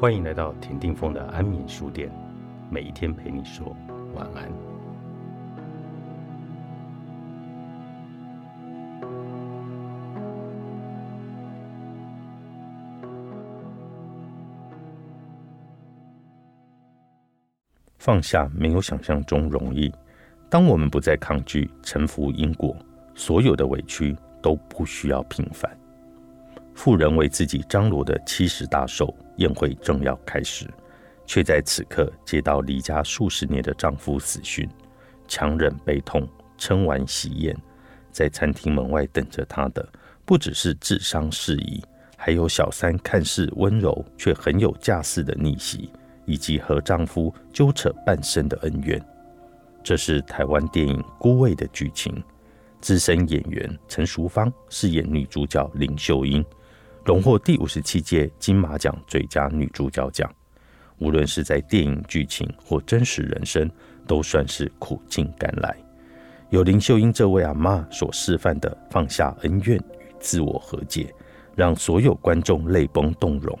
欢迎来到田定峰的安眠书店，每一天陪你说晚安。放下没有想象中容易。当我们不再抗拒、臣服因果，所有的委屈都不需要平反。妇人为自己张罗的七十大寿宴会正要开始，却在此刻接到离家数十年的丈夫死讯，强忍悲痛，撑完喜宴，在餐厅门外等着她的，不只是治伤事宜，还有小三看似温柔却很有架势的逆袭，以及和丈夫纠扯半生的恩怨。这是台湾电影《孤味》的剧情。资深演员陈淑芳饰演女主角林秀英。荣获第五十七届金马奖最佳女主角奖，无论是在电影剧情或真实人生，都算是苦尽甘来。有林秀英这位阿妈所示范的放下恩怨与自我和解，让所有观众泪崩动容，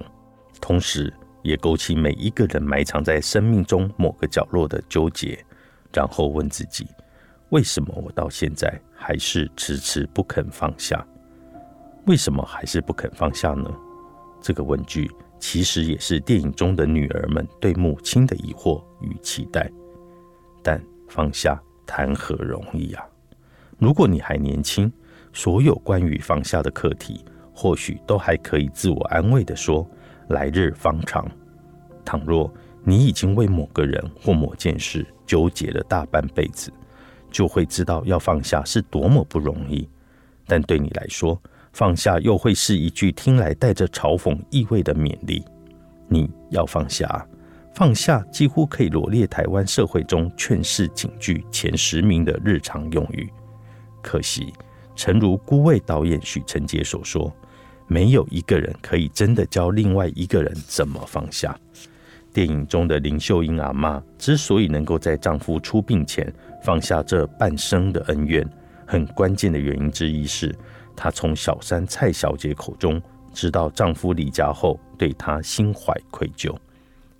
同时也勾起每一个人埋藏在生命中某个角落的纠结，然后问自己：为什么我到现在还是迟迟不肯放下？为什么还是不肯放下呢？这个问句其实也是电影中的女儿们对母亲的疑惑与期待。但放下谈何容易啊！如果你还年轻，所有关于放下的课题，或许都还可以自我安慰的说：“来日方长。”倘若你已经为某个人或某件事纠结了大半辈子，就会知道要放下是多么不容易。但对你来说，放下又会是一句听来带着嘲讽意味的勉励。你要放下，放下几乎可以罗列台湾社会中劝世警句前十名的日常用语。可惜，诚如孤味导演许成杰所说，没有一个人可以真的教另外一个人怎么放下。电影中的林秀英阿妈之所以能够在丈夫出殡前放下这半生的恩怨，很关键的原因之一是。她从小三蔡小姐口中知道丈夫离家后对她心怀愧疚，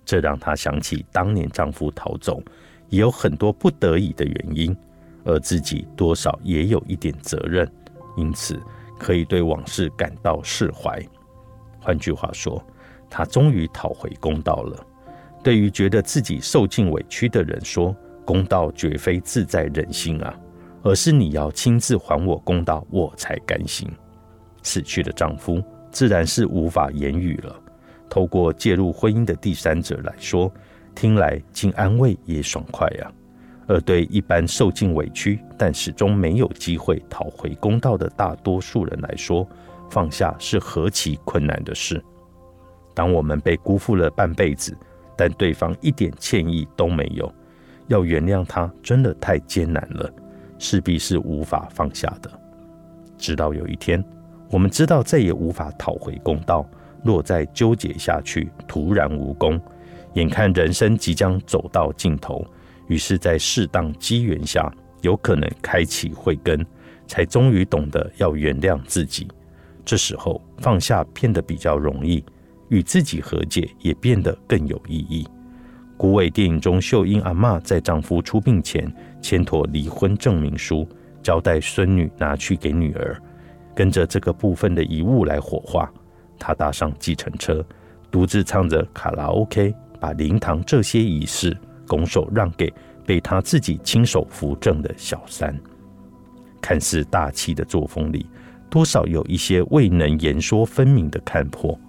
这让她想起当年丈夫逃走也有很多不得已的原因，而自己多少也有一点责任，因此可以对往事感到释怀。换句话说，她终于讨回公道了。对于觉得自己受尽委屈的人说，公道绝非自在人心啊。而是你要亲自还我公道，我才甘心。死去的丈夫自然是无法言语了。透过介入婚姻的第三者来说，听来竟安慰也爽快呀。而对一般受尽委屈但始终没有机会讨回公道的大多数人来说，放下是何其困难的事。当我们被辜负了半辈子，但对方一点歉意都没有，要原谅他真的太艰难了。势必是无法放下的。直到有一天，我们知道再也无法讨回公道，若再纠结下去，徒然无功。眼看人生即将走到尽头，于是，在适当机缘下，有可能开启慧根，才终于懂得要原谅自己。这时候，放下变得比较容易，与自己和解也变得更有意义。古伟电影中，秀英阿妈在丈夫出殡前签妥离婚证明书，交代孙女拿去给女儿，跟着这个部分的遗物来火化。她搭上计程车，独自唱着卡拉 OK，把灵堂这些仪式拱手让给被她自己亲手扶正的小三。看似大气的作风里，多少有一些未能言说分明的看破。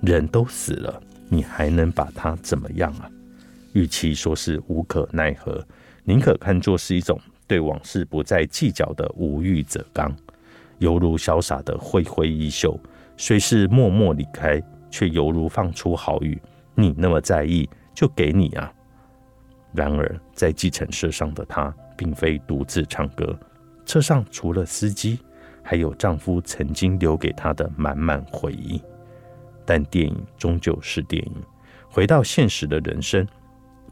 人都死了，你还能把他怎么样啊？与其说是无可奈何，宁可看作是一种对往事不再计较的无欲则刚，犹如潇洒的挥挥衣袖，虽是默默离开，却犹如放出好语。你那么在意，就给你啊。然而，在计程车上的她，并非独自唱歌，车上除了司机，还有丈夫曾经留给她的满满回忆。但电影终究是电影，回到现实的人生。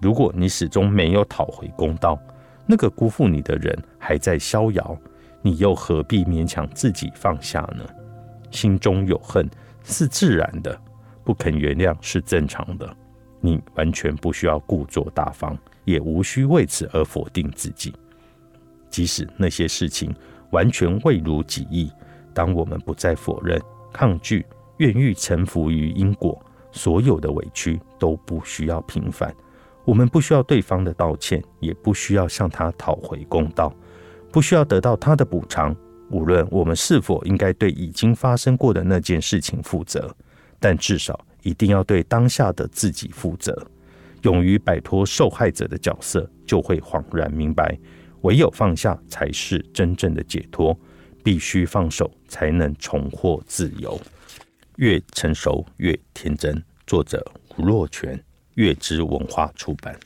如果你始终没有讨回公道，那个辜负你的人还在逍遥，你又何必勉强自己放下呢？心中有恨是自然的，不肯原谅是正常的。你完全不需要故作大方，也无需为此而否定自己。即使那些事情完全未如己意，当我们不再否认、抗拒、愿意臣服于因果，所有的委屈都不需要平反。我们不需要对方的道歉，也不需要向他讨回公道，不需要得到他的补偿。无论我们是否应该对已经发生过的那件事情负责，但至少一定要对当下的自己负责。勇于摆脱受害者的角色，就会恍然明白。唯有放下，才是真正的解脱。必须放手，才能重获自由。越成熟越天真。作者：吴若泉，月之文化出版。